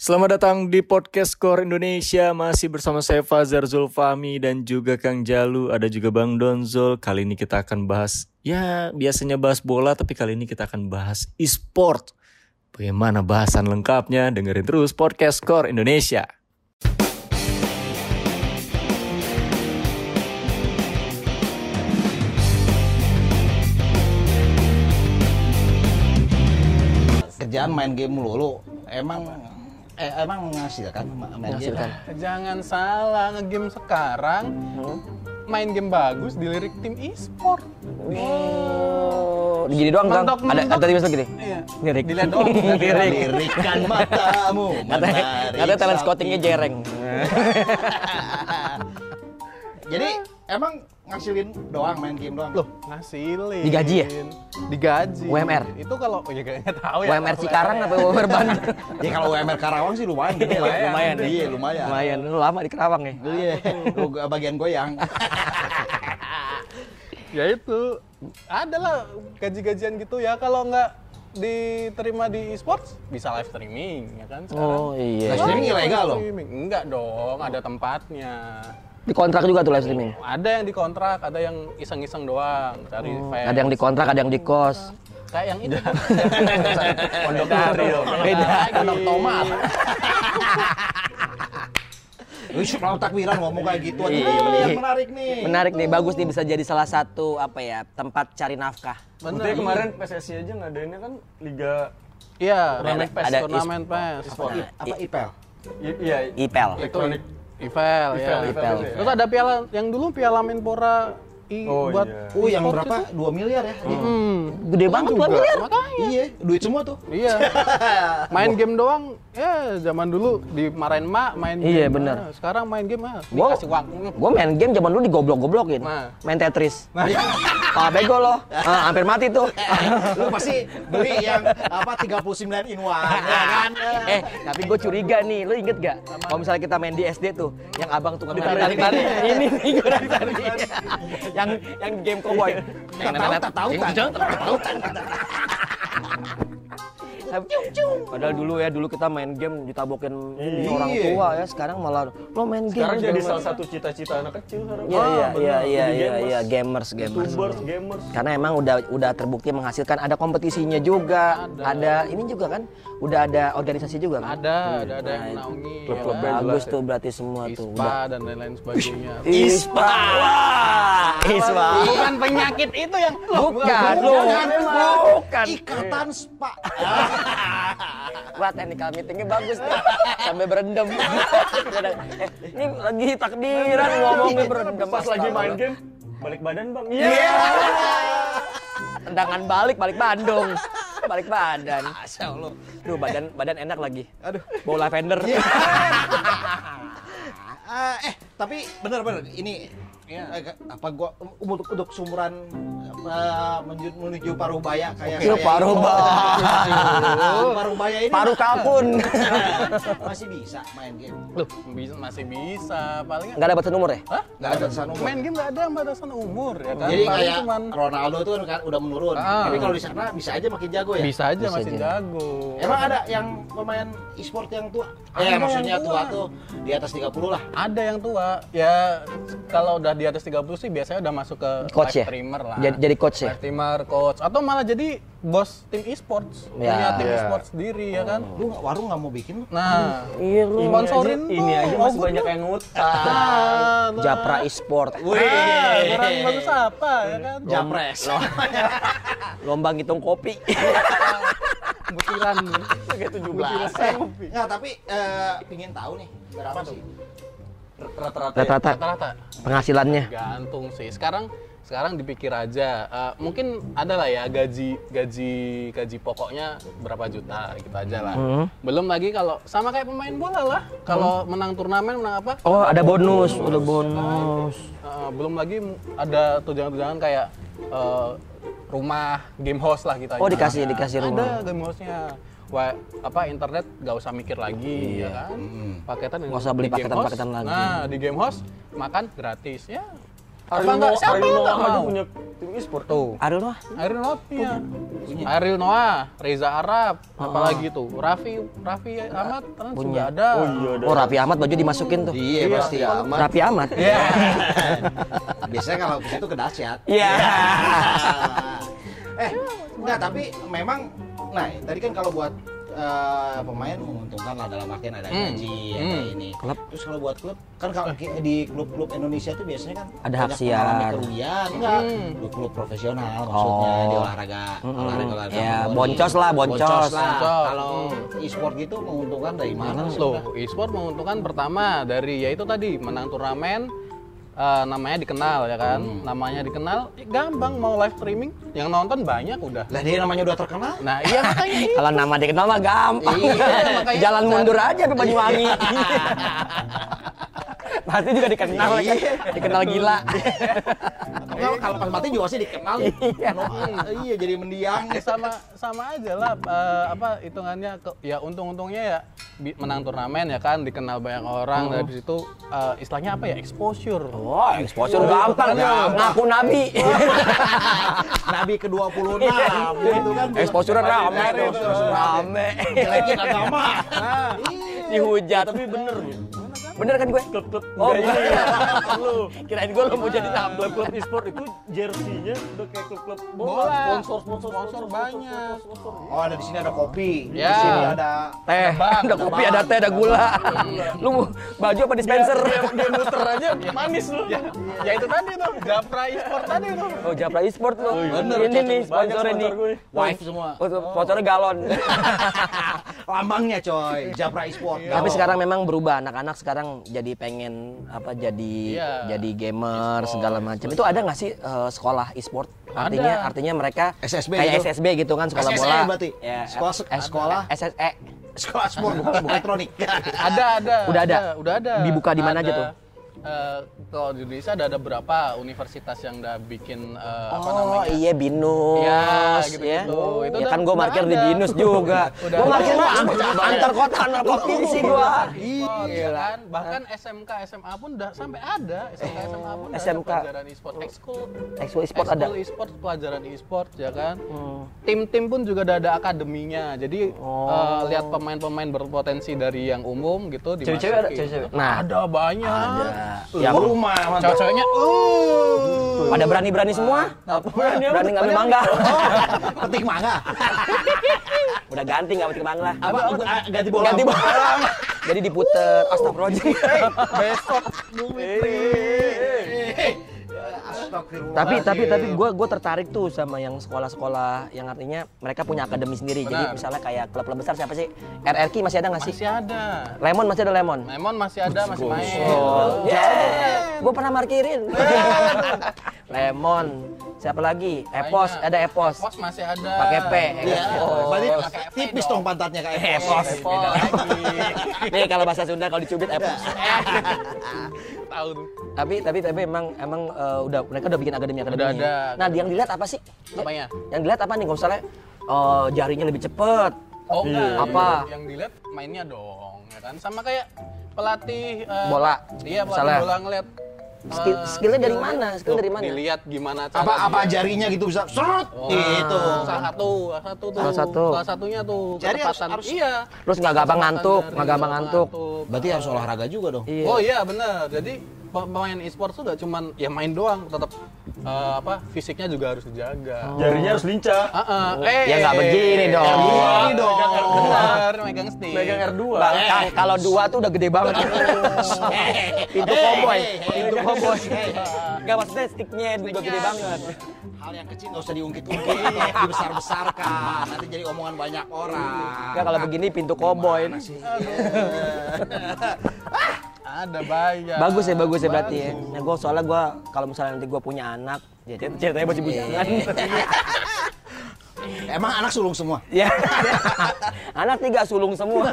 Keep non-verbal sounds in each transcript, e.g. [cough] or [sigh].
Selamat datang di podcast Core Indonesia. Masih bersama saya Fazar Zulfami Dan juga Kang Jalu. Ada juga Bang Donzol. Kali ini kita akan bahas Ya biasanya bahas bola Tapi kali ini kita akan bahas e-sport. Bagaimana bahasan lengkapnya? Dengerin terus podcast Core Indonesia. Kerjaan main game mulu emang eh, emang menghasilkan Menghasilkan. Jangan salah, ngegame sekarang main game bagus dilirik tim e-sport. Oh, gini doang Kang. Mentok, Ada ada tulisan gini. Iya. Lirik. Dilihat doang. [laughs] Lirik. lirikan matamu [laughs] Katanya katanya talent scoutingnya jereng. [laughs] jadi emang ngasilin doang main game doang Loh, ngasilin. Digaji ya? Digaji. UMR? Itu kalau oh, ya kayaknya tahu ya. UMR Cikarang apa [laughs] UMR Bandung? ya kalau UMR Karawang sih lumayan gede lah Lumayan. iya lumayan Lumayan. Lu lama di Kerawang ya. iya Lu bagian goyang [laughs] Ya itu. Ada lah gaji-gajian gitu ya kalau nggak diterima di e-sports bisa live streaming ya kan sekarang. Oh iya. Live streaming ilegal loh. Enggak dong, ada tempatnya. Dikontrak juga tuh live streaming. Ada yang dikontrak, ada yang iseng-iseng doang cari fans. Oh, Ada yang dikontrak, ada yang di kos. kayak yang itu. [laughs] Pondok Hari dong. Beda. anak tomat [laughs] Lu mau takbiran ngomong kayak gitu aja Iya. Ini yang menarik nih Menarik nih, bagus nih bisa jadi salah satu apa ya tempat cari nafkah. Buktinya kemarin PSSI aja ngadainnya kan Liga Iya, ada, PES. Turnamen PES. apa ipel I- Iya Ipel. Elektronik Ivel, ya. Ivel, Ivel. ya. Terus ada piala yang dulu piala Menpora i, Oh, buat iya. oh yang berapa itu. 2 miliar ya Hmm, Gede banget juga. 2 miliar. Makanya. iya duit semua tuh Iya. [laughs] main game doang, ya zaman dulu dimarahin mak main Iya, game. bener. Nah, sekarang main game ah, Gua- dikasih uang. Gue main game zaman dulu digoblok-goblokin. Nah. Main Tetris. Pak [laughs] bego lo. Ah, hampir mati tuh. [laughs] lu pasti beli yang apa 39 in one ya kan eh, tapi gue curiga nih, lu inget gak? Kalau misalnya kita main di SD tuh, yang abang tuh Ditarik. tarik ini nih gue tarik yang yang game cowboy. tak tahu tak tahu tak tahu tak Padahal dulu ya, dulu kita main game ditabokin ini Iya. orang tua ya, sekarang malah lo main game. Sekarang jadi segala salah satu cita-cita anak kecil sekarang. Iya Ah, iya bener. iya iya iya gamers, iya gamers gamers. YouTubers, gamers. Karena emang udah udah terbukti menghasilkan ada kompetisinya juga, ada, ini juga kan, udah ada organisasi juga kan. Ada, ada, ada yang Nah, naungi. klub-klub ya band kan? Bagus tuh berarti semua tuh. ISPA dan lain-lain sebagainya. [laughs] Ispa. Wah, Ispa. Bukan penyakit itu yang Bukan, lu. Bukan. ikatan spa [laughs] Wah, technical meetingnya bagus tuh. Sampai berendam. [laughs] eh, ini lagi takdiran ngomongnya berendam. Pas lagi main game, balik badan bang. Iya. Tendangan balik, balik Bandung. Balik badan. Duh, badan badan enak lagi. aduh Bau lavender. Ah, [laughs] eh tapi benar-benar ini eh, apa gua untuk untuk sumuran apa, menuju, Parubaya kayak saya Parubaya. ini. Parubaya ini Paru kalkun. [laughs] masih bisa main game Loh, bisa, masih bisa. Paling Enggak ada batasan umur ya? Hah? nggak ada batasan umur Main game nggak ada batasan umur ya kan? jadi Paling kayak cuman Ronaldo tuh kan udah menurun Ah. tapi kalau di sana bisa aja makin jago ya bisa aja Bisa masih aja. jago. emang ada yang pemain e-sport yang tua Ada eh yang maksudnya tua. tua. tuh di atas 30 lah Ada yang tua. Ya kalau udah di atas 30 sih biasanya udah masuk ke Coach live ya? streamer lah. Jadi, jadi coach ya? Live streamer, coach atau malah jadi bos tim e-sports. Ya. Punya tim Ya. e-sports sendiri ya kan. lu nggak- warung nggak mau bikin Nah, Iya lu. Ini Sponsorin aja, ini aja masih banyak yang ngutang. ah, Japra e-sport. Ah, kurang bagus apa ya kan? Japres Lomba ngitung kopi. [laughs] Butiran. Kayak 17. eh, nggak tapi eh, pingin tahu nih berapa sih Rata-rata. Rata-rata Rata-rata. penghasilannya. Gantung sih. Sekarang sekarang dipikir aja. Eh, mungkin ada lah ya gaji gaji gaji pokoknya berapa juta gitu aja lah. Hmm. Belum lagi kalau sama kayak pemain bola lah. Kalau menang turnamen menang apa? Oh, ada bonus, udah bonus. Eh, belum lagi ada tunjangan-tunjangan kayak eh, rumah, game host lah kita. Oh, dikasih- dikasih rumah. Ada game hostnya. Wah, apa internet gak usah mikir lagi ya kan? Paketan Nggak usah beli paketan-paketan host. lagi. Nah, di game host makan gratis ya. Apa enggak? Siapa yang enggak mau? punya tim e-sport. Tuh. Ariel mah Ariel Noah punya. Ariel Noah, Reza Arab, apalagi tuh. Raffi Raffi Ahmad kan juga Punya. ada. Oh iya ada. Oh Raffi Ahmad baju dimasukin tuh. Iya, pasti aman. Raffi Ahmad. Iya. [laughs] Biasanya kalau ke situ kedahsyat. Iya. [laughs] eh, enggak tapi memang nah tadi kan kalau buat eh, pemain menguntungkan lah dalam artian ada Hmm. gaji, ada Hmm. ini. Klub. Terus kalau buat klub kan kalau di klub-klub Indonesia tuh biasanya kan Ada hak siar. kerugian, enggak. Hmm. Klub-klub profesional maksudnya Oh. di olahraga, Mm-mm. olahraga olahraga. Ya, motor. boncos lah, boncos. lah. Boncos. Kalau e-sport gitu menguntungkan dari mana sih? Loh, e-sport menguntungkan pertama dari yaitu tadi menang turnamen eh, namanya dikenal ya kan. Hmm. Namanya dikenal, eh, gampang mau live streaming, yang nonton banyak udah. Lah dia namanya udah terkenal. Nah, iya [laughs] makanya. Kalau nama dikenal mah gampang. Iya, makanya [laughs] Jalan kan. mundur aja ke Banyuwangi. [laughs] Pasti juga dikenal kan. Iya. Dikenal gila. Enggak, kalau pas mati juga sih dikenal. [laughs] Iya. No, iya jadi mendiang. Ya, sama sama aja lah eh, apa hitungannya ke- ya untung-untungnya ya menang turnamen ya kan dikenal banyak orang Hmm. dari situ eh, istilahnya apa ya exposure Wah, exposure gampang. Ngaku nabi. [laughs] Nabi ke-26 gitu kan. Exposure rame. Exposure Rame. Jelekin agama. [laughs] Dihujat. Tapi bener gitu. Bener kan gue? Klub-klub Oh, enggak ini. bukan. Lu Kirain gue lo mau jadi nabi. klub-klub e-sport itu jersinya udah kayak klub-klub bola, Bola. sponsor, sponsor, Sponsor banyak. Oh, ada di sini ada kopi. Di Ya. sini ada Teh, ada kopi, ada teh, ada gula. Lu mau baju apa dispenser? Dia muter aja [laughs] manis lu. ya, itu tadi tuh Japra e-sport tadi tuh Oh, Japra e-sport lu. Bener, Ini nih Banyak sponsor ini. nih. wife semua. Oh, tuh, sponsornya galon. [laughs] Lambangnya coy, [laughs] Japra e-sport. Tapi sekarang memang berubah. Anak-anak sekarang jadi pengen apa jadi Iya. jadi gamer E-sport, segala macam. Itu ada nggak sih eh, sekolah e-sport? Artinya Ada. artinya mereka SSB kayak gitu? SSB gitu kan sekolah SSE bola. berarti? Ya, Sekolah se- eh, sekolah? SSE. Sekolah sport bukan bukan [laughs] elektronik. ada ada Udah ada? udah ada Dibuka di mana aja Ada. tuh? Eh, kalau di Indonesia ada, ada berapa universitas yang udah bikin apa Oh namanya iya binus, Ya, ya. gitu-gitu. Itu ya kan gue udah parkir di binus juga. [laughs] Gue ada. parkir mah antar kota antar provinsi gue. e-sport, ya kan bahkan SMK SMA pun udah sampai ada SMK SMA pun udah SMK. ada pelajaran e-sport ekskul Ekskul e-sport ada. ekskul e-sport pelajaran e-sport ya kan Hmm. tim-tim pun juga udah ada akademinya jadi Oh. eh, lihat pemain-pemain berpotensi dari yang umum gitu Cewek-cewek ada, cewek-cewek? Nah, ada banyak ada. Yang Yang rumah mantap. cewek-ceweknya uh pada berani-berani semua. Berani ngambil mangga. [laughs] Petik mangga. Udah ganti nggak petik mangga. Apa ah, ganti bola? Ganti bola. [laughs] Jadi diputer. Astagfirullahaladzim. besok Astagfirullah. Tapi tapi tapi gue gue tertarik tuh sama yang sekolah-sekolah yang artinya mereka punya akademi sendiri. Jadi Benar. misalnya kayak klub-klub besar siapa sih? RRQ masih ada nggak sih? masih ada Lemon masih ada Lemon. Lemon masih ada masih main Oh, yeah. Gue pernah markirin. [laughs] Lemon. Siapa lagi? Epos, Banyak. ada Epos. Pos masih ada Pakai P. Iya. Epos. Berarti Pakai F tipis dong. pantatnya kayak Epos. Epos. Beda lagi. [laughs] Nih kalau bahasa Sunda kalau dicubit Epos. [laughs] tahu tuh tapi tapi tapi emang emang eh, udah mereka udah bikin akademi akademi. Udah ada. Nah, yang dilihat apa sih? apanya Yang dilihat apa nih? Kalau misalnya eh, jarinya lebih cepet. Oh enggak, Apa? yang, yang dilihat mainnya dong, ya kan? Sama kayak pelatih eh, Bola. Iya, pelatih Misalnya. bola ngeliat Skill, eh, skillnya dari mana? Skill dari mana? Dilihat gimana cara apa apa jarinya gitu bisa serut Oh, gitu. Salah satu, salah satu tuh. Salah satu. Salah satunya tuh Jari harus- harus- iya. Terus nggak gampang ngantuk, nggak gampang ngantuk. Berarti harus olahraga juga dong. Iya. Oh iya benar. Jadi pemain e-sport tuh gak cuman ya main doang, tetap eh, apa fisiknya juga harus dijaga. Jarinya harus lincah. Ah, ah. eh, Ya nggak begini dong. Ya, begini dong. Benar, megang stick. Megang R2. Bang, Kang, kalau dua tuh udah gede banget. [laughs] Pintu cowboy, pintu cowboy. Gak maksudnya sticknya udah gede banget. Hal yang kecil nggak usah diungkit-ungkit, [laughs] dibesar-besarkan. Nanti jadi omongan banyak orang. Gak kalau begini pintu cowboy. [laughs] Ada banyak. Bagus ya, bagus ya berarti ya. Nah, gue soalnya gue kalau misalnya nanti gue punya anak, ya cer- ceritanya masih bujangan. [laughs] [laughs] Emang anak sulung semua. Ya, [laughs] anak tiga sulung semua.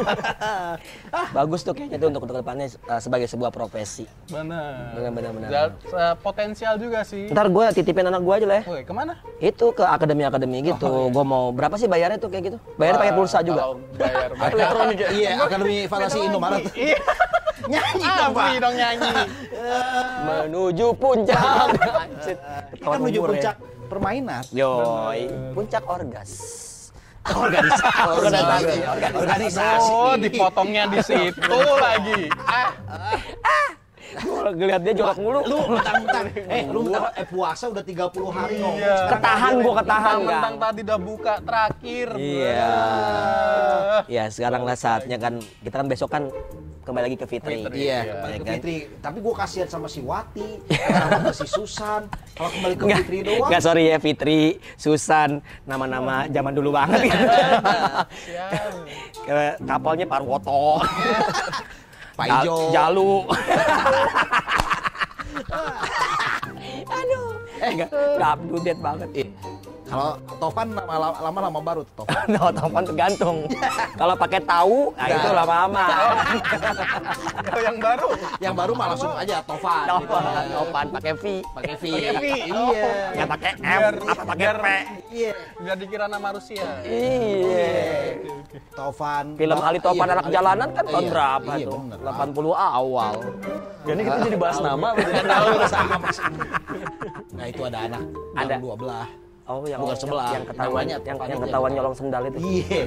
[laughs] bagus tuh kayaknya tuh untuk untuk ke depannya uh, sebagai sebuah profesi. Benar. Benar, benar, benar. Dan, eh, potensial juga sih. Ntar gue titipin anak gue aja lah ya. Woi, ke mana? Itu ke akademi-akademi gitu. Gue mau berapa sih bayarnya tuh kayak gitu? Bayarnya pakai pulsa juga. Bayar bayar. Elektronik ya. Iya, Akademi Falasi Indomaret. Iya. Nyanyi ah, dong, Pak. dong nyanyi. Menuju puncak. Kita menuju Umur ya. Permainan. Yoi, puncak orgas. Organisasi. Organisasi. Organisasi. Oh, dipotongnya di situ lagi. Ah, Gua ngeliat dia jorok mulu. Lu mentang-mentang, [laughs] eh lu mentang eh puasa udah 30 hari ngomong. Iya. Ketahan gua ketahan kan. mentang tadi udah buka terakhir. Iya. Ya sekarang lah saatnya kan kita kan besok kan kembali lagi ke Fitri. Fitri. Iya, Iya. kembali ke kan? Fitri. Tapi gua kasihan sama si Wati, [laughs] sama si Susan. Kalau kembali ke Nggak, Fitri doang. nggak, sorry ya Fitri, Susan, nama-nama zaman dulu banget. [laughs] Kayak Kapalnya Parwoto, Pak Ijo. Jalu. [laughs] Aduh, eh nggak, nggak up to date banget. Eh, Kalau Topan lama- lama-lama baru tuh Topan. [laughs] No, telepon tergantung. Kalau pakai tahu, nah itu lama-lama. Kalau [laughs] yang baru. Yang baru malah langsung aja Tovan. gitu. Topan, topan pakai V, Pakai V. Pakai V. Iya. nggak pakai M, apa pakai P. Iya. Biar dikira nama Rusia. Iya. Tovan. Film Ali Topan Iya, anak jalanan kan tahun Iya, berapa iya, tuh? bener. 80 awal. Ini kita jadi bahas nama. [laughs] Nah itu ada anak Ada. dua belah. Oh, yang Bukan sebelah. yang ketahuan Namanya yang, yang ketahuan yang nyolong sendal itu. Iya.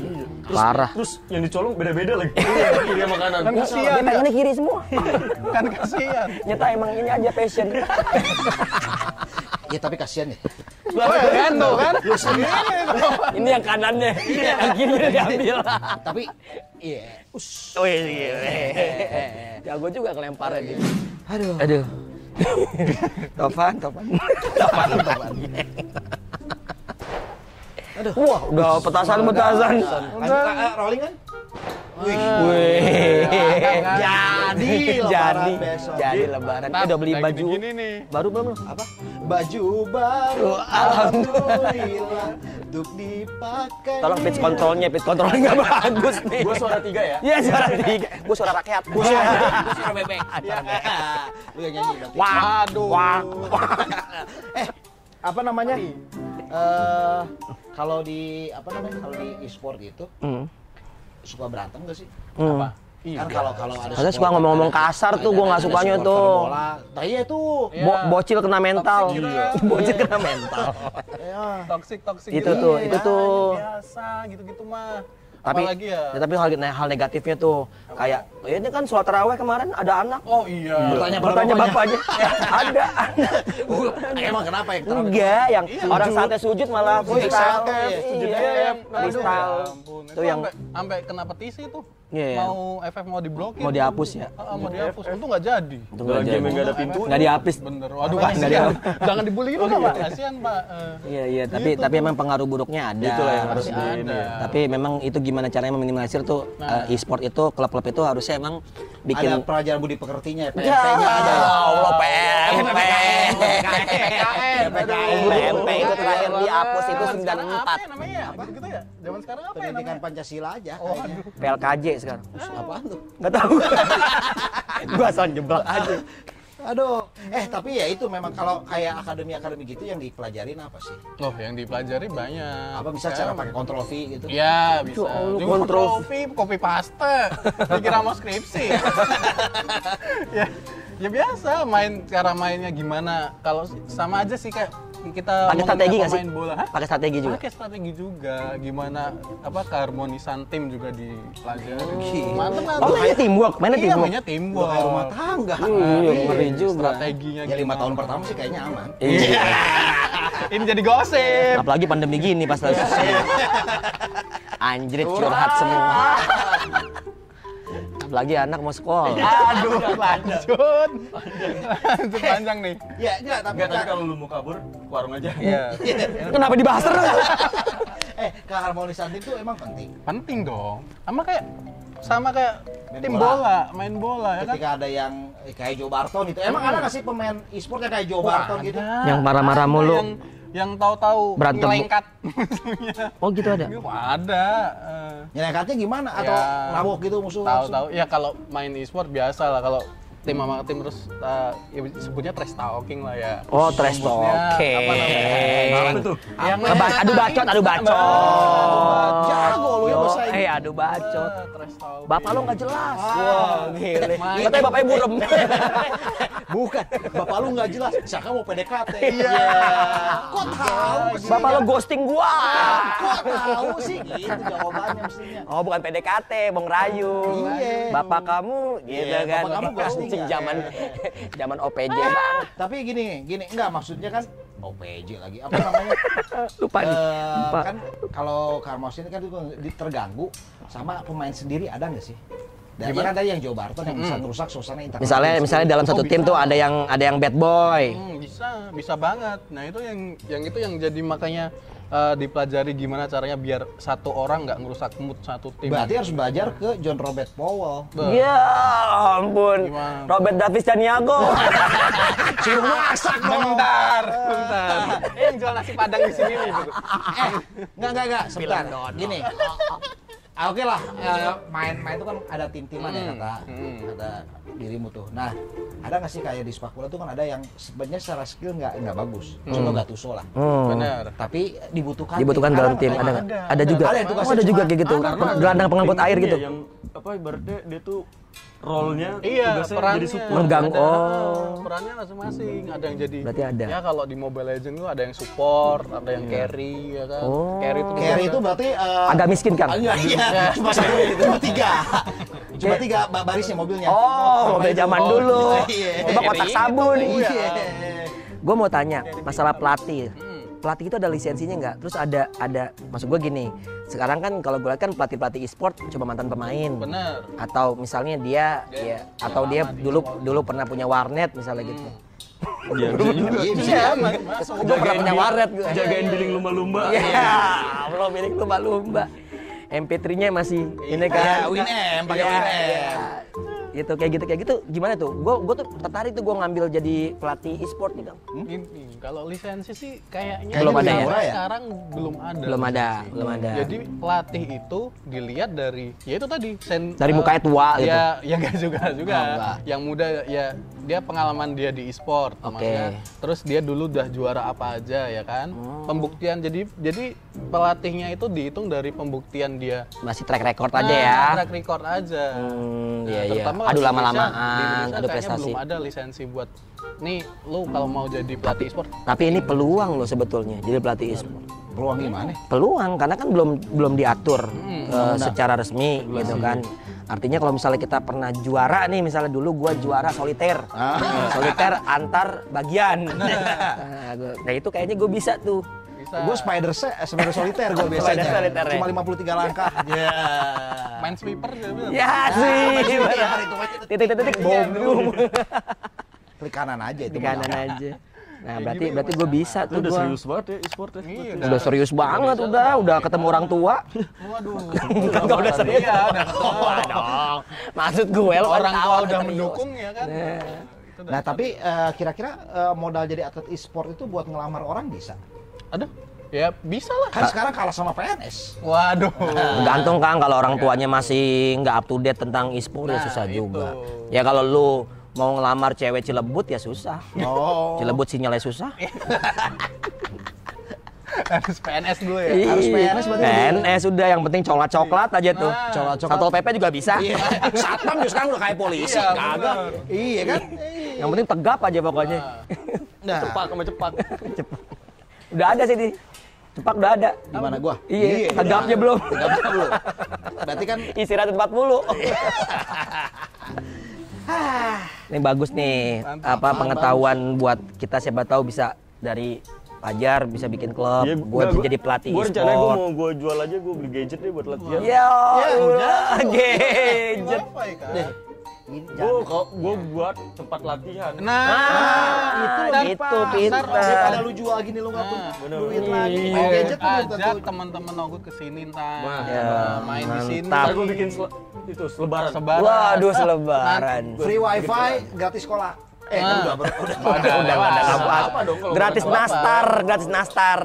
Parah. Terus yang dicolong beda-beda lagi. Kiri sama kanan. Kan Dia kasihan. pengennya kiri semua. [laughs] Kan kasihan. Nyata emang ini aja passion. Iya tapi kasihan ya. Kan tuh kan. ini yang kanannya, yang kiri diambil. Tapi iya. Us. Oh iya. Jago juga kelemparnya dia. Aduh. Aduh. [laughs] Topan, Topan. Topan, Topan. [laughs] Aduh. Wah, udah petasan-petasan. Lanjut Kak, eh, rolling kan? Wih. Wih. Jadi lebaran jadi, besok. jadi lebaran. Kita udah beli Lagi baju. begini nih. Baru belum? lu? Apa? Baju baru. Alhamdulillah. Untuk dipakai. Tolong pitch controlnya, pitch controlnya nggak [laughs] bagus nih. Gue suara tiga ya. Iya suara tiga. Gue suara rakyat. Gue suara, gua suara bebek. [laughs] Lu yang nyanyi berarti. Wah, [laughs] eh apa namanya eh kalau di apa namanya kalau di e-sport itu Hmm. suka berantem gak sih Hmm. kan kalau kalau ada Katanya suka ngomong-ngomong ada- kasar tuh, gua nggak sukanya tuh. bola. nah iya tuh Iya. Bo- bocil kena mental. Toxic gitu ya. [laughs] bocil kena mental. Ya. Toxic toxic Itu gitu. tuh, Ya, itu tuh. Biasa gitu-gitu mah. Tapi, Apalagi ya. ya, tapi hal, hal negatifnya tuh kayak ya ini kan sholat taraweh kemarin ada anak. Oh iya. Bertanya Bertanya bapaknya. bapaknya. [laughs] ada. Uh, emang kenapa ya? Enggak, yang Iya, orang sujud. santai sujud malah Oh, iya, freestyle. Iya, sujud iya, Yang freestyle. Ya. Itu yang sampai sampai kena petisi tuh. Iya, iya. Mau FF mau diblokir. Mau dihapus ya? Ah, mau dihapus. Untung nggak jadi. Itu nggak game yang jadi. nggak ada pintu. Nggak dihapus. Bener. Waduh, Nggak kasihan. dihapus. Jangan dibully juga, Pak. Kasihan, Pak. Eh, Iya iya, tapi tapi memang pengaruh buruknya ada. Itulah yang harus ada. ya. Tapi memang itu gimana caranya meminimalisir tuh Nah. eh, e-sport itu klub-klub itu harusnya emang bikin ada pelajaran budi pekertinya Ya PMP-nya ada ya Allah PMP. PPKN. PMP itu terakhir dihapus itu Zaman sekarang 94. Apa ya namanya? Apa gitu ya? Zaman sekarang apa ya pendidikan? Pancasila aja Oh. PLKJ sekarang. apaan tuh Nggak tahu. [laughs] Gua asal jeblak aja. aduh eh tapi ya itu memang kalau kayak akademi-akademi gitu yang dipelajarin apa sih Oh, yang dipelajari banyak. apa bisa cara pakai kontrol V gitu Iya, bisa. Juga kontrol. kopi, kopi paste. Dikira mau skripsi. [laughs] ya, ya biasa main cara mainnya gimana. Kalau sama aja sih kayak kita Pakai strategi nggak sih? bola. Hah? Pakai strategi juga. Pakai strategi juga. Gimana apa keharmonisan tim juga dipelajari. Oh. Mantep lah. Oh, mainnya teamwork, mainnya Iya, teamwork. mainnya teamwork. kayak rumah tangga Iya, ngeri juga. Strateginya ya lima tahun pertama sih kayaknya aman Iya. [laughs] Ini jadi gosip. Apalagi pandemi gini pas lagi. [laughs] Anjrit curhat semua. [laughs] Apalagi anak mau sekolah. Aduh, [laughs] lanjut. Lanjut panjang nih. ya enggak tapi Enggak, tapi kalau lu mau kabur, ke warung aja. Iya. Kenapa dibahas terus? [laughs] eh keharmonisan tim itu emang penting Penting dong. Sama kayak sama kayak Main tim bola. bola. main bola ya kan. ketika ada yang eh, kayak Joe Barton itu emang ada nggak sih pemain e-sport yang kayak Joe Barton gitu. Yang marah-marah mulu. Yang yang tahu-tahu Berantem. melengkat. [laughs] Oh gitu ada. ada. eh. nyelengkatnya gimana atau Ya. nabok gitu musuh Tahu-tahu ya kalau main e-sport biasa lah kalau tim sama tim terus uh, ya sebutnya trash talking lah ya. Oh, trash talking. Apa namanya? Apa tuh? Yang Ngeba- adu bacot, adu bacot. Jago lu ya bahasa Eh, adu bacot. Ah, trash talking. Bapak lo nggak jelas. Ah. Wah, gile. Katanya bapaknya burem. [laughs] Bukan, bapak lu nggak jelas. Saka mau PDKT. Iya. Kok tahu sih? Bapak lo ghosting gua. Kok tahu sih? Gitu jawabannya mestinya. Oh, bukan PDKT, Bong Rayu. Iya. Bapak kamu gitu Iya, kan. bapak kamu ghosting Anjing, nggak? zaman [laughs] zaman OPJ banget. [laughs] Tapi gini, gini enggak maksudnya kan OPJ lagi. Apa namanya? [laughs] Lupa nih. Lupa. kan kalau Karmos ini kan itu di- terganggu sama pemain sendiri ada nggak sih? Dan kan ada yang Joe Barton yang bisa merusak suasana internal. Misalnya misalnya dalam satu Oh, tim bisa. tuh ada yang ada yang bad boy. Hmm, bisa, bisa banget. Nah itu yang yang itu yang jadi makanya eh, dipelajari gimana caranya biar satu orang nggak ngerusak mood satu tim. Berarti harus belajar ke John Robert Powell. Be- Ya ampun. Gimana? Robert Davis Caniago. [laughs] Suruh masak dong. Bentar, bentar. Eh, yang jual nasi padang di sini nih. Eh, enggak enggak enggak, sebentar. Gini. [laughs] Ah, Oke lah, eh, main-main itu kan ada tim-timan ya kata, hmm. kata dirimu tuh. Nah, ada nggak sih kayak di sepak bola tuh kan ada yang sebenarnya secara skill nggak nggak bagus, contoh Gattuso lah. Hmm. Benar. Tapi dibutuhkan Dibutuhkan dalam tim ada nggak? Ada. Ada juga. Ada Oh, ada juga kayak gitu. ada, ada. Gelandang pengangkut air gitu. ya, yang apa ibaratnya dia tuh role-nya Iya, perannya jadi support. Mengganggu. Ada, Oh. perannya masing-masing. Ada yang jadi. Berarti ada. Ya kalau di Mobile Legends tuh ada yang support, ada yang carry, ya kan. Oh. Carry itu. Carry itu berarti eh, Agak miskin kan? ah, Iya, [laughs] iya. Cuma satu, cuma tiga. [laughs] Cuma tiga ba- barisnya mobilnya. Oh, mobil zaman dulu. Iya. Coba kotak sabun. Iya. Gue mau tanya masalah pelatih. Pelatih itu ada lisensinya nggak? Terus ada ada maksud gue gini. Sekarang kan kalau gue lihat kan pelatih pelatih e-sport cuma mantan pemain. Benar. Atau misalnya dia, ya atau dia dulu dulu pernah punya warnet misalnya gitu. [laughs] Iya, bisa juga. Iya. Iya. Gue pernah punya warnet gue. Jagain billing lumba-lumba. Iya, belum milik lumba-lumba. MP3-nya masih ini Iya, kan. Win-M, pakai Iya, Win-M. Iya. Gitu kayak gitu kayak gitu gimana tuh? Gue gue tuh tertarik tuh gue ngambil jadi pelatih e-sport nih, Kang. Ini kalau lisensi sih kayaknya Belum ada ya? ya? Sekarang belum ada. Belum ada, lisensi. belum ada. Jadi pelatih itu dilihat dari ya itu tadi sen, Dari eh, mukanya tua gitu. Ya, ya enggak juga juga. Oh, enggak. Yang muda ya dia pengalaman dia di e-sport Oke. maksudnya. Terus dia dulu udah juara apa aja ya kan? Oh. Pembuktian jadi jadi pelatihnya itu dihitung dari pembuktian dia. Masih track record aja Nah, ya. Track record aja. Hmm, Nah, iya iya. terutama Adu di lama-lamaan, Indonesia- di Indonesia adu kayaknya prestasi. belum ada lisensi buat nih lu kalau mau jadi pelatih e-sport Tapi ini peluang loh sebetulnya jadi pelatih e-sport. Peluang gimana? Peluang karena kan belum belum diatur Hmm, eh, secara resmi gitu kan. Artinya kalau misalnya kita pernah juara nih, misalnya dulu gua juara soliter, Ah. soliter antar bagian. nah, gua- nah, itu kayaknya gue bisa tuh. bisa Gue spider se, eh, spider soliter gue [laughs] biasanya. Spider soliter ya. Cuma 53 langkah. [laughs] Iya. main sweeper juga. Ya sih. benar, itu mah. Titik-titik bom. Klik kanan aja itu. Mah. kanan aja. Nah, berarti ya, berarti Mas. gue bisa tuh udah gua. serius banget ya e-sport ya. Iya, Udah serius banget udah, udah ketemu orang tua. Waduh. Enggak udah serius. Iya, udah [laughs] Wah dong. Maksud gue lo kan Orang tua udah mendukung ya kan. Nah. Udah- Nah, tapi eh, kira-kira eh, modal jadi atlet e-sport itu buat ngelamar orang bisa? aduh. Ya bisa lah. Kan sekarang kalah sama PNS. Waduh. Tergantung kan kalau orang tuanya masih nggak up to date tentang e-sport ya Nah, susah itu. juga. Ya kalau lu mau ngelamar cewek Cilebut ya susah. Oh. Cilebut sinyalnya susah. [laughs] Harus PNS dulu ya. Harus PNS berarti. PNS sudah yang penting coklat-coklat aja tuh. Nah. Coklat-coklat. Satpol PP juga bisa. Iya. [laughs] Satpam juga sekarang udah kayak polisi, Iya, kagak. Iya kan? Yang penting tegap aja pokoknya. Nah, [laughs] Cepak sama cepak. Udah ada sih di Cepak udah ada. gimana gua? Iya, tegapnya belum. Tegapnya belum. Berarti kan Istirahat 40. Ini bagus nih Mantap, apa pengetahuan buat kita siapa tahu bisa dari Pajar bisa bikin klub, Iya, gue gua- jadi pelatih Gua rencananya gua e-sport. mau gua jual aja gua beli gadget deh buat latihan. Ya, Ya, udah gadget. Wifi kan. gua buat tempat latihan. Nah, itu ntar itu pintar. ntar Daripada lu jual gini lu nggak punya Nah, duit lagi. Iya. Mau gadget tuh ajak teman-teman Nogut ke sini ntar. Ya, main di sini. mantap. Ntar gua bikin itu selebaran. Sebaran. Waduh selebaran. Free wifi, gratis sekolah. Eh, kan Nah. udah udah Udah, Udah lewat. apa Apa dong Gratis nastar, gratis nastar.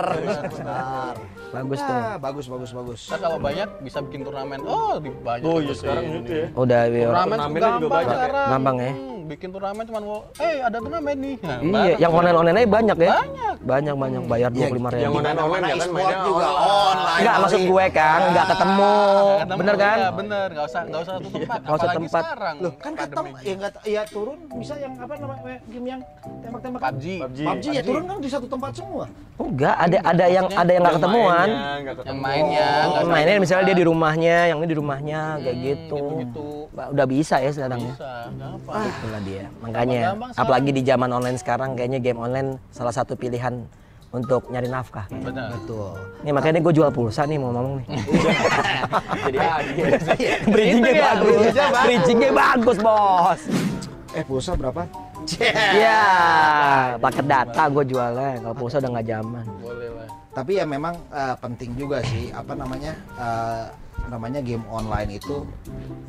Bagus tuh. Ah, bagus bagus bagus. Ntar kalau banyak bisa bikin turnamen. Oh, di banyak. Oh iya sekarang ini. gitu ya. Udah. Turnamen Turnamennya juga gampang banyak ya? Gampang ya? Hmm, bikin turnamen cuma mau, eh ada turnamen nih. Nah, Iya, yang online online aja banyak ya. Banyak. Banyak banyak bayar dua puluh lima Yang ribu. online online ya kan, mainnya juga online. online. Enggak maksud gue kan, nggak ketemu, Nggak ketemu, bener kan? Iya, bener. Nggak usah, nggak usah satu tempat. Nggak usah tempat. sekarang. Loh, kan ketemu ya enggak ya turun bisa yang apa namanya game yang tembak-tembak PUBG. PUBG. PUBG ya turun kan di satu tempat semua. Oh, enggak, ada ada yang ada yang nggak ketemuan. nggak. Yang mainnya, nggak Oh, mainnya misalnya dia di rumahnya, yang ini di rumahnya, kayak gitu. gitu. Udah bisa ya sekarang ya. Bisa, gampang. Itulah dia. Makanya, Gampang apalagi di zaman online sekarang, kayaknya game online salah satu pilihan untuk nyari nafkah. Benar. Betul. Nih makanya gue jual pulsa nih mau ngomong nih. [laughs] Jadi agi. Bridgingnya Itu dia, bagus, bridgingnya bagus. bridgingnya bagus bos. Eh pulsa berapa? Iya, paket data gue jualnya. Kalau pulsa udah nggak zaman. Boleh lah. Tapi ya memang eh, penting juga sih apa namanya eh, namanya game online itu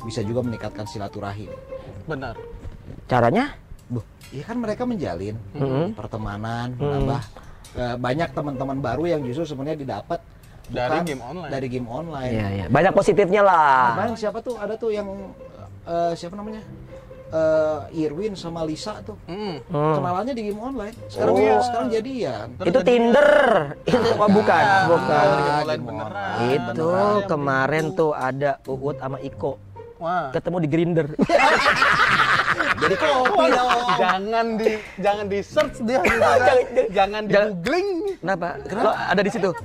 bisa juga meningkatkan silaturahim. Benar. Caranya? Buh, iya kan mereka menjalin Mhm. pertemanan, menambah eh, banyak teman-teman baru yang justru sebenarnya didapat Dari bukan game online. Dari game online. Iya, iya. Banyak positifnya lah. Kemarin siapa tuh? Ada tuh yang eh, siapa namanya? Eh, Irwin sama Lisa tuh. Hmm. Hmm. Kenalannya di game online. Sekarang Oh. iya, sekarang jadian. Itu Tinder. Itu oh, bukan, Iya, bukan. Game online Game beneran. Itu kemarin tuh ada Uut sama Iko Wah. ketemu di Grinder. [laughs] Jadi kopi dong. Jangan di jangan di search dia. [laughs] jangan di jangan- googling. Kenapa? Kenapa? ada di situ. [laughs]